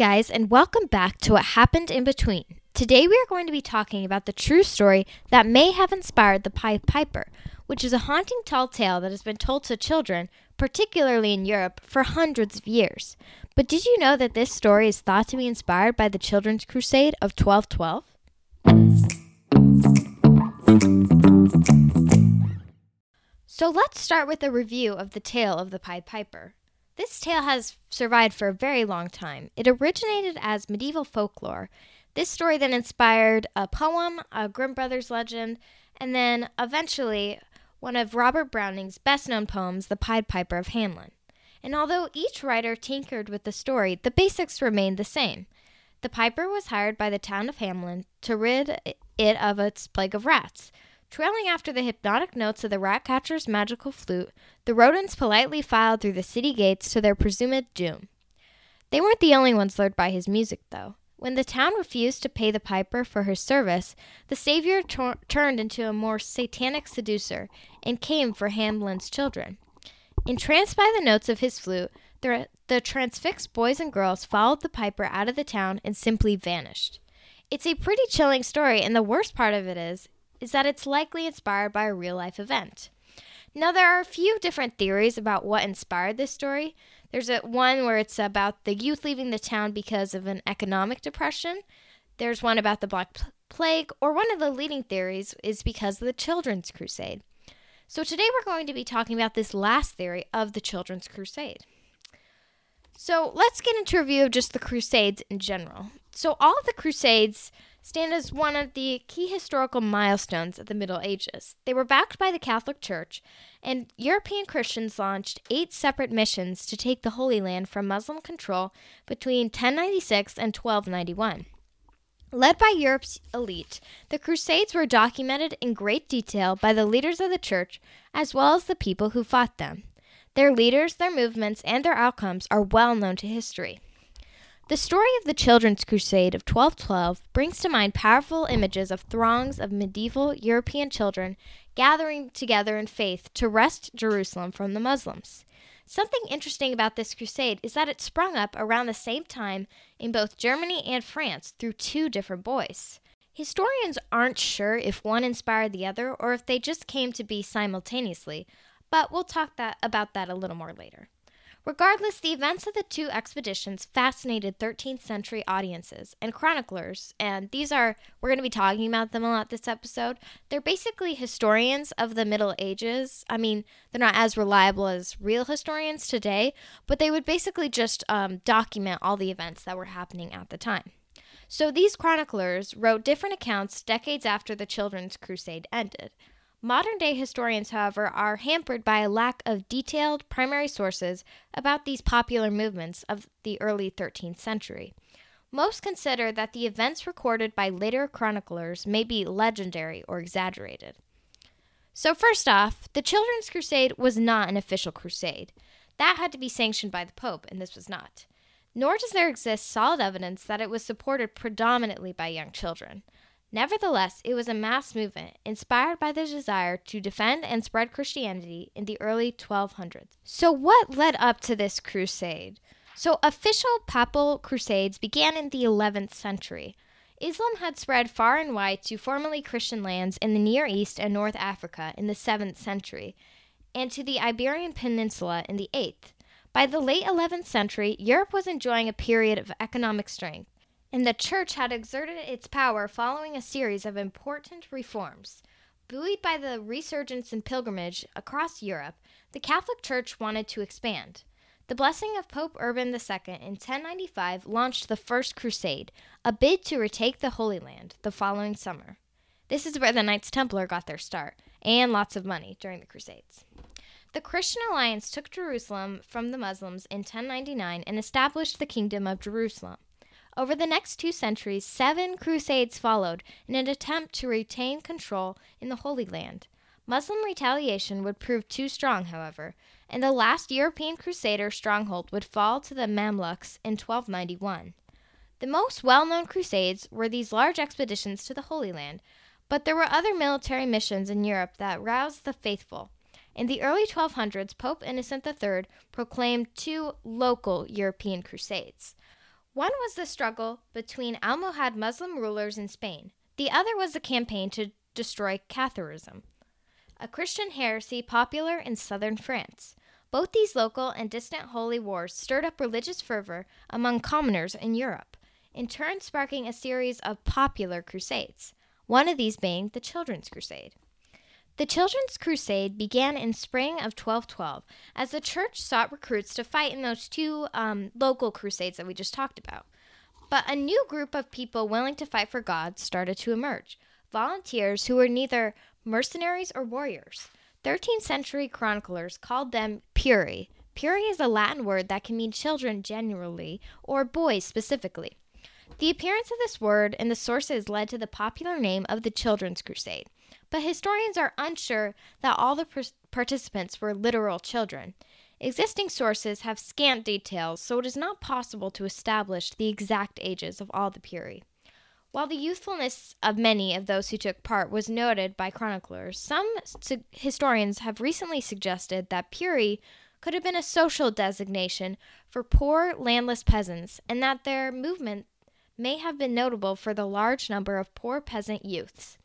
guys, and welcome back to What Happened in Between. Today we are going to be talking about the true story that may have inspired the Pied Piper, which is a haunting tall tale that has been told to children, particularly in Europe, for hundreds of years. But did you know that this story is thought to be inspired by the Children's Crusade of 1212? So let's start with a review of the tale of the Pied Piper. This tale has survived for a very long time. It originated as medieval folklore. This story then inspired a poem, a Grimm Brothers legend, and then eventually one of Robert Browning's best known poems, The Pied Piper of Hamelin. And although each writer tinkered with the story, the basics remained the same. The piper was hired by the town of Hamelin to rid it of its plague of rats. Trailing after the hypnotic notes of the rat catcher's magical flute, the rodents politely filed through the city gates to their presumed doom. They weren't the only ones lured by his music, though. When the town refused to pay the piper for his service, the savior tor- turned into a more satanic seducer and came for Hamelin's children. Entranced by the notes of his flute, the, the transfixed boys and girls followed the piper out of the town and simply vanished. It's a pretty chilling story, and the worst part of it is, is that it's likely inspired by a real life event. Now, there are a few different theories about what inspired this story. There's a, one where it's about the youth leaving the town because of an economic depression. There's one about the Black Plague, or one of the leading theories is because of the Children's Crusade. So, today we're going to be talking about this last theory of the Children's Crusade. So, let's get into a review of just the Crusades in general. So, all of the Crusades stand as one of the key historical milestones of the Middle Ages. They were backed by the Catholic Church, and European Christians launched eight separate missions to take the Holy Land from Muslim control between 1096 and 1291. Led by Europe's elite, the Crusades were documented in great detail by the leaders of the Church as well as the people who fought them. Their leaders, their movements, and their outcomes are well known to history. The story of the Children's Crusade of 1212 brings to mind powerful images of throngs of medieval European children gathering together in faith to wrest Jerusalem from the Muslims. Something interesting about this crusade is that it sprung up around the same time in both Germany and France through two different boys. Historians aren't sure if one inspired the other or if they just came to be simultaneously, but we'll talk that, about that a little more later. Regardless, the events of the two expeditions fascinated 13th century audiences and chroniclers, and these are, we're going to be talking about them a lot this episode. They're basically historians of the Middle Ages. I mean, they're not as reliable as real historians today, but they would basically just um, document all the events that were happening at the time. So these chroniclers wrote different accounts decades after the Children's Crusade ended. Modern day historians, however, are hampered by a lack of detailed primary sources about these popular movements of the early 13th century. Most consider that the events recorded by later chroniclers may be legendary or exaggerated. So, first off, the Children's Crusade was not an official crusade. That had to be sanctioned by the Pope, and this was not. Nor does there exist solid evidence that it was supported predominantly by young children. Nevertheless, it was a mass movement inspired by the desire to defend and spread Christianity in the early 1200s. So, what led up to this crusade? So, official papal crusades began in the 11th century. Islam had spread far and wide to formerly Christian lands in the Near East and North Africa in the 7th century, and to the Iberian Peninsula in the 8th. By the late 11th century, Europe was enjoying a period of economic strength and the church had exerted its power following a series of important reforms. Buoyed by the resurgence in pilgrimage across Europe, the Catholic Church wanted to expand. The blessing of Pope Urban II in 1095 launched the First Crusade, a bid to retake the Holy Land the following summer. This is where the Knights Templar got their start, and lots of money during the Crusades. The Christian alliance took Jerusalem from the Muslims in 1099 and established the Kingdom of Jerusalem. Over the next two centuries, seven crusades followed in an attempt to retain control in the Holy Land. Muslim retaliation would prove too strong, however, and the last European crusader stronghold would fall to the Mamluks in 1291. The most well known crusades were these large expeditions to the Holy Land, but there were other military missions in Europe that roused the faithful. In the early 1200s, Pope Innocent III proclaimed two local European crusades. One was the struggle between Almohad Muslim rulers in Spain. The other was the campaign to destroy Catharism, a Christian heresy popular in southern France. Both these local and distant holy wars stirred up religious fervor among commoners in Europe, in turn sparking a series of popular crusades, one of these being the Children's Crusade. The Children's Crusade began in spring of 1212 as the church sought recruits to fight in those two um, local crusades that we just talked about. But a new group of people willing to fight for God started to emerge volunteers who were neither mercenaries or warriors. 13th century chroniclers called them Pueri. Pueri is a Latin word that can mean children generally or boys specifically. The appearance of this word in the sources led to the popular name of the Children's Crusade, but historians are unsure that all the per- participants were literal children. Existing sources have scant details, so it is not possible to establish the exact ages of all the Pueri. While the youthfulness of many of those who took part was noted by chroniclers, some su- historians have recently suggested that Pueri could have been a social designation for poor landless peasants and that their movement may have been notable for the large number of poor peasant youths.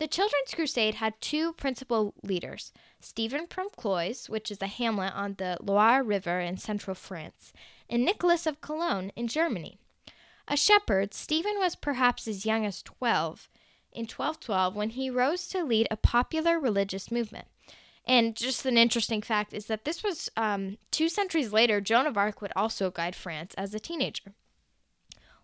The Children's Crusade had two principal leaders Stephen from Cloyes, which is a hamlet on the Loire River in central France, and Nicholas of Cologne in Germany. A shepherd, Stephen was perhaps as young as 12 in 1212 when he rose to lead a popular religious movement. And just an interesting fact is that this was um, two centuries later, Joan of Arc would also guide France as a teenager.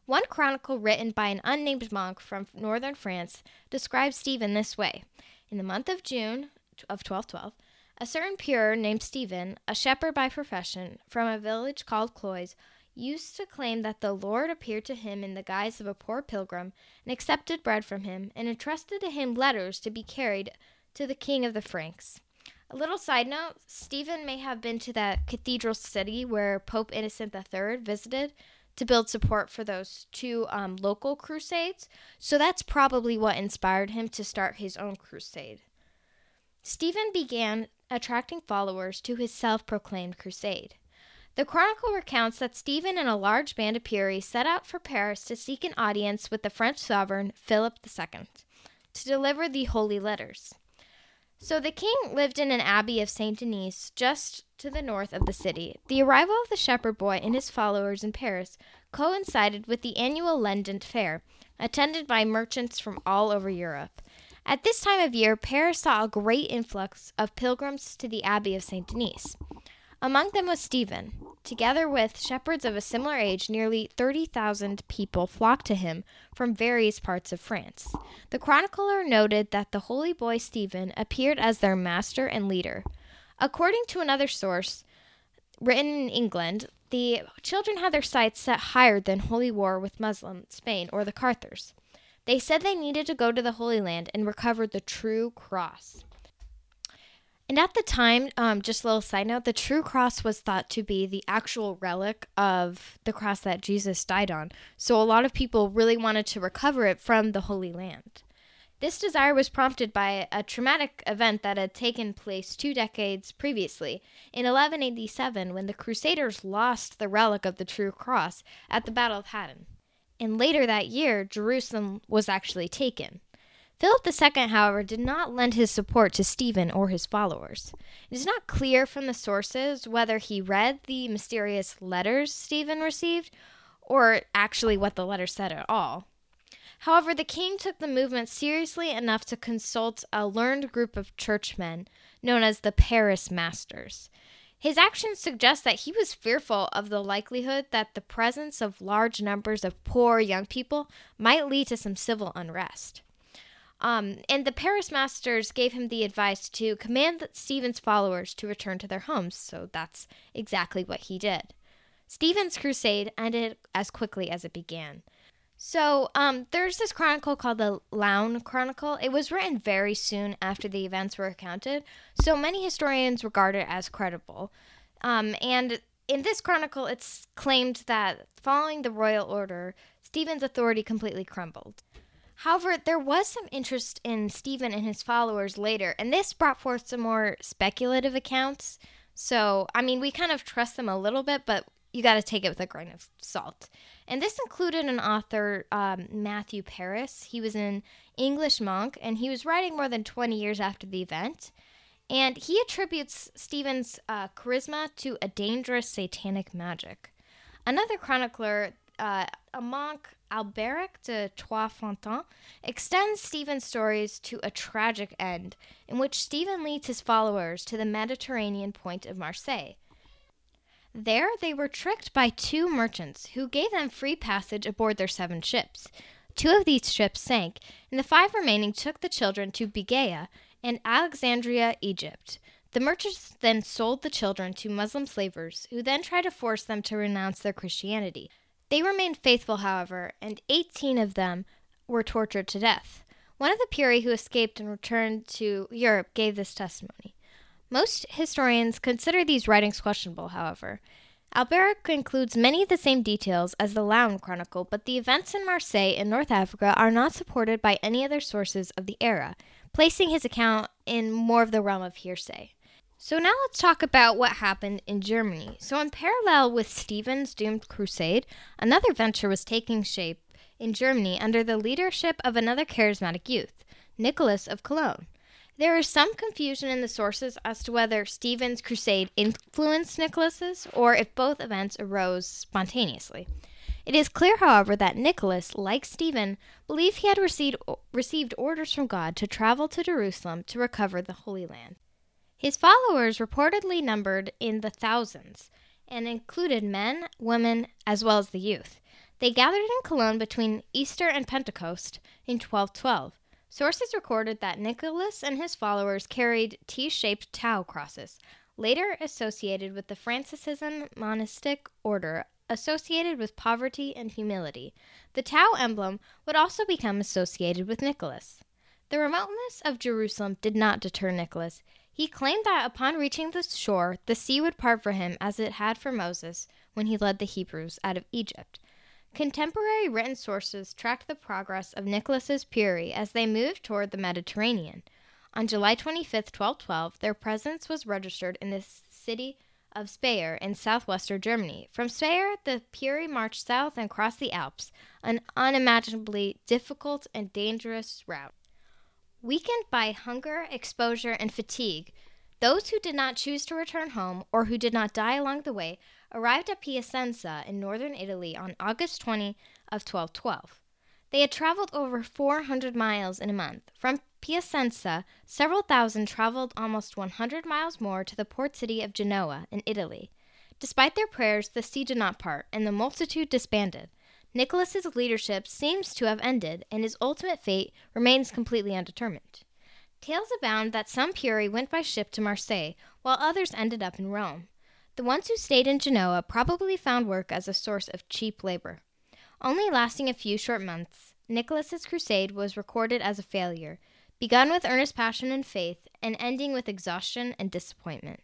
One chronicle written by an unnamed monk from northern France describes Stephen this way In the month of June of 1212, a certain Puer named Stephen, a shepherd by profession, from a village called Cloyes, used to claim that the Lord appeared to him in the guise of a poor pilgrim and accepted bread from him and entrusted to him letters to be carried to the king of the Franks. A little side note Stephen may have been to that cathedral city where Pope Innocent III visited to build support for those two um, local crusades, so that's probably what inspired him to start his own crusade. Stephen began attracting followers to his self proclaimed crusade. The chronicle recounts that Stephen and a large band of Pueri set out for Paris to seek an audience with the French sovereign Philip II to deliver the holy letters. So the king lived in an abbey of Saint Denis, just to the north of the city. The arrival of the shepherd boy and his followers in Paris coincided with the annual Lenten fair, attended by merchants from all over Europe. At this time of year, Paris saw a great influx of pilgrims to the abbey of Saint Denis. Among them was Stephen. Together with shepherds of a similar age, nearly 30,000 people flocked to him from various parts of France. The chronicler noted that the holy boy Stephen appeared as their master and leader. According to another source, written in England, the children had their sights set higher than holy war with Muslim Spain or the Cathars. They said they needed to go to the Holy Land and recover the true cross. And at the time, um, just a little side note, the true cross was thought to be the actual relic of the cross that Jesus died on. So a lot of people really wanted to recover it from the Holy Land. This desire was prompted by a traumatic event that had taken place two decades previously, in 1187, when the Crusaders lost the relic of the true cross at the Battle of Hattin. And later that year, Jerusalem was actually taken. Philip II, however, did not lend his support to Stephen or his followers. It is not clear from the sources whether he read the mysterious letters Stephen received or actually what the letters said at all. However, the king took the movement seriously enough to consult a learned group of churchmen known as the Paris Masters. His actions suggest that he was fearful of the likelihood that the presence of large numbers of poor young people might lead to some civil unrest. Um, and the Paris masters gave him the advice to command Stephen's followers to return to their homes, so that's exactly what he did. Stephen's crusade ended as quickly as it began. So, um, there's this chronicle called the Laon Chronicle. It was written very soon after the events were recounted, so many historians regard it as credible. Um, and in this chronicle, it's claimed that following the royal order, Stephen's authority completely crumbled. However, there was some interest in Stephen and his followers later, and this brought forth some more speculative accounts. So, I mean, we kind of trust them a little bit, but you got to take it with a grain of salt. And this included an author, um, Matthew Paris. He was an English monk, and he was writing more than 20 years after the event. And he attributes Stephen's uh, charisma to a dangerous satanic magic. Another chronicler, uh, a monk, Alberic de Trois-Fontaines, extends Stephen's stories to a tragic end, in which Stephen leads his followers to the Mediterranean point of Marseille. There they were tricked by two merchants who gave them free passage aboard their seven ships. Two of these ships sank, and the five remaining took the children to Bejaia and Alexandria, Egypt. The merchants then sold the children to Muslim slavers, who then tried to force them to renounce their Christianity. They remained faithful, however, and 18 of them were tortured to death. One of the Pueri who escaped and returned to Europe gave this testimony. Most historians consider these writings questionable, however. Alberic includes many of the same details as the Laon Chronicle, but the events in Marseille in North Africa are not supported by any other sources of the era, placing his account in more of the realm of hearsay. So now let's talk about what happened in Germany. So in parallel with Stephen's doomed crusade, another venture was taking shape in Germany under the leadership of another charismatic youth, Nicholas of Cologne. There is some confusion in the sources as to whether Stephen's crusade influenced Nicholas's or if both events arose spontaneously. It is clear, however, that Nicholas, like Stephen, believed he had received, received orders from God to travel to Jerusalem to recover the Holy Land. His followers reportedly numbered in the thousands and included men, women, as well as the youth. They gathered in Cologne between Easter and Pentecost in 1212. Sources recorded that Nicholas and his followers carried T shaped tau crosses, later associated with the Franciscan monastic order associated with poverty and humility. The tau emblem would also become associated with Nicholas. The remoteness of Jerusalem did not deter Nicholas. He claimed that upon reaching the shore, the sea would part for him as it had for Moses when he led the Hebrews out of Egypt. Contemporary written sources tracked the progress of Nicholas's Pueri as they moved toward the Mediterranean. On July 25, 1212, their presence was registered in the city of Speyer in southwestern Germany. From Speyer, the Pueri marched south and crossed the Alps, an unimaginably difficult and dangerous route. Weakened by hunger, exposure, and fatigue, those who did not choose to return home or who did not die along the way arrived at Piacenza in northern Italy on August 20 of 1212. They had traveled over 400 miles in a month. From Piacenza, several thousand traveled almost 100 miles more to the port city of Genoa in Italy. Despite their prayers, the sea did not part, and the multitude disbanded. Nicholas's leadership seems to have ended, and his ultimate fate remains completely undetermined. Tales abound that some Pueri went by ship to Marseille, while others ended up in Rome. The ones who stayed in Genoa probably found work as a source of cheap labor. Only lasting a few short months, Nicholas's crusade was recorded as a failure, begun with earnest passion and faith, and ending with exhaustion and disappointment.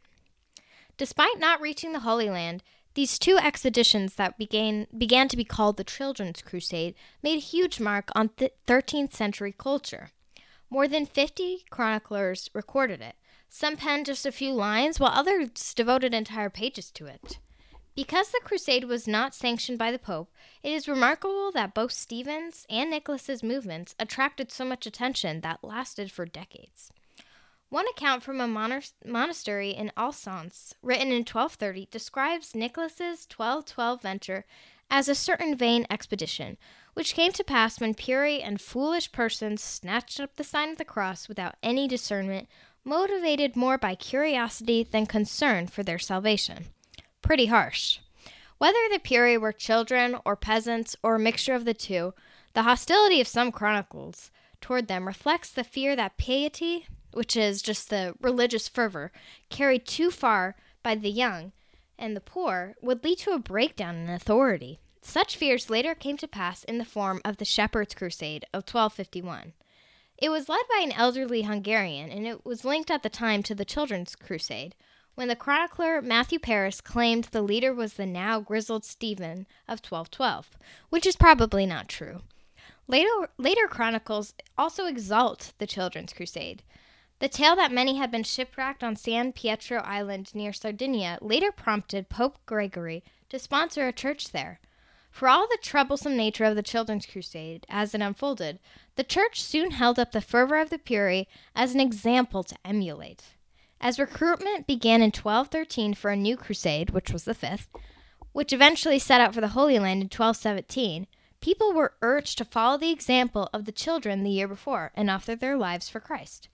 Despite not reaching the Holy Land, these two expeditions that began, began to be called the Children's Crusade made a huge mark on th- 13th century culture. More than 50 chroniclers recorded it, some penned just a few lines, while others devoted entire pages to it. Because the crusade was not sanctioned by the Pope, it is remarkable that both Stephen's and Nicholas's movements attracted so much attention that lasted for decades. One account from a monastery in Alsace, written in 1230, describes Nicholas's 1212 venture as a certain vain expedition, which came to pass when Pueri and foolish persons snatched up the sign of the cross without any discernment motivated more by curiosity than concern for their salvation. Pretty harsh. Whether the Pueri were children or peasants or a mixture of the two, the hostility of some chronicles toward them reflects the fear that piety, which is just the religious fervor, carried too far by the young and the poor, would lead to a breakdown in authority. Such fears later came to pass in the form of the Shepherd's Crusade of 1251. It was led by an elderly Hungarian, and it was linked at the time to the Children's Crusade, when the chronicler Matthew Paris claimed the leader was the now grizzled Stephen of 1212, which is probably not true. Later, later chronicles also exalt the Children's Crusade. The tale that many had been shipwrecked on San Pietro Island near Sardinia later prompted Pope Gregory to sponsor a church there. For all the troublesome nature of the Children's Crusade as it unfolded, the church soon held up the fervor of the Pueri as an example to emulate. As recruitment began in 1213 for a new crusade, which was the fifth, which eventually set out for the Holy Land in 1217, people were urged to follow the example of the children the year before and offer their lives for Christ.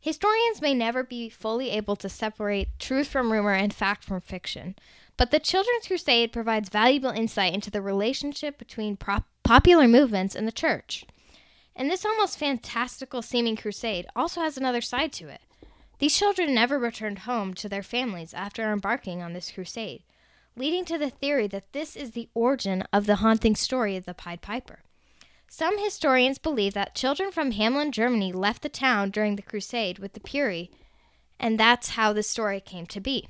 Historians may never be fully able to separate truth from rumor and fact from fiction, but the Children's Crusade provides valuable insight into the relationship between popular movements and the church. And this almost fantastical seeming crusade also has another side to it. These children never returned home to their families after embarking on this crusade, leading to the theory that this is the origin of the haunting story of the Pied Piper. Some historians believe that children from Hamelin, Germany left the town during the crusade with the Pueri, and that's how the story came to be.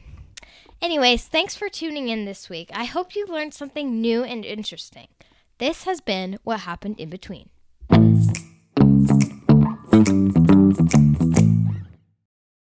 Anyways, thanks for tuning in this week. I hope you learned something new and interesting. This has been What Happened in Between.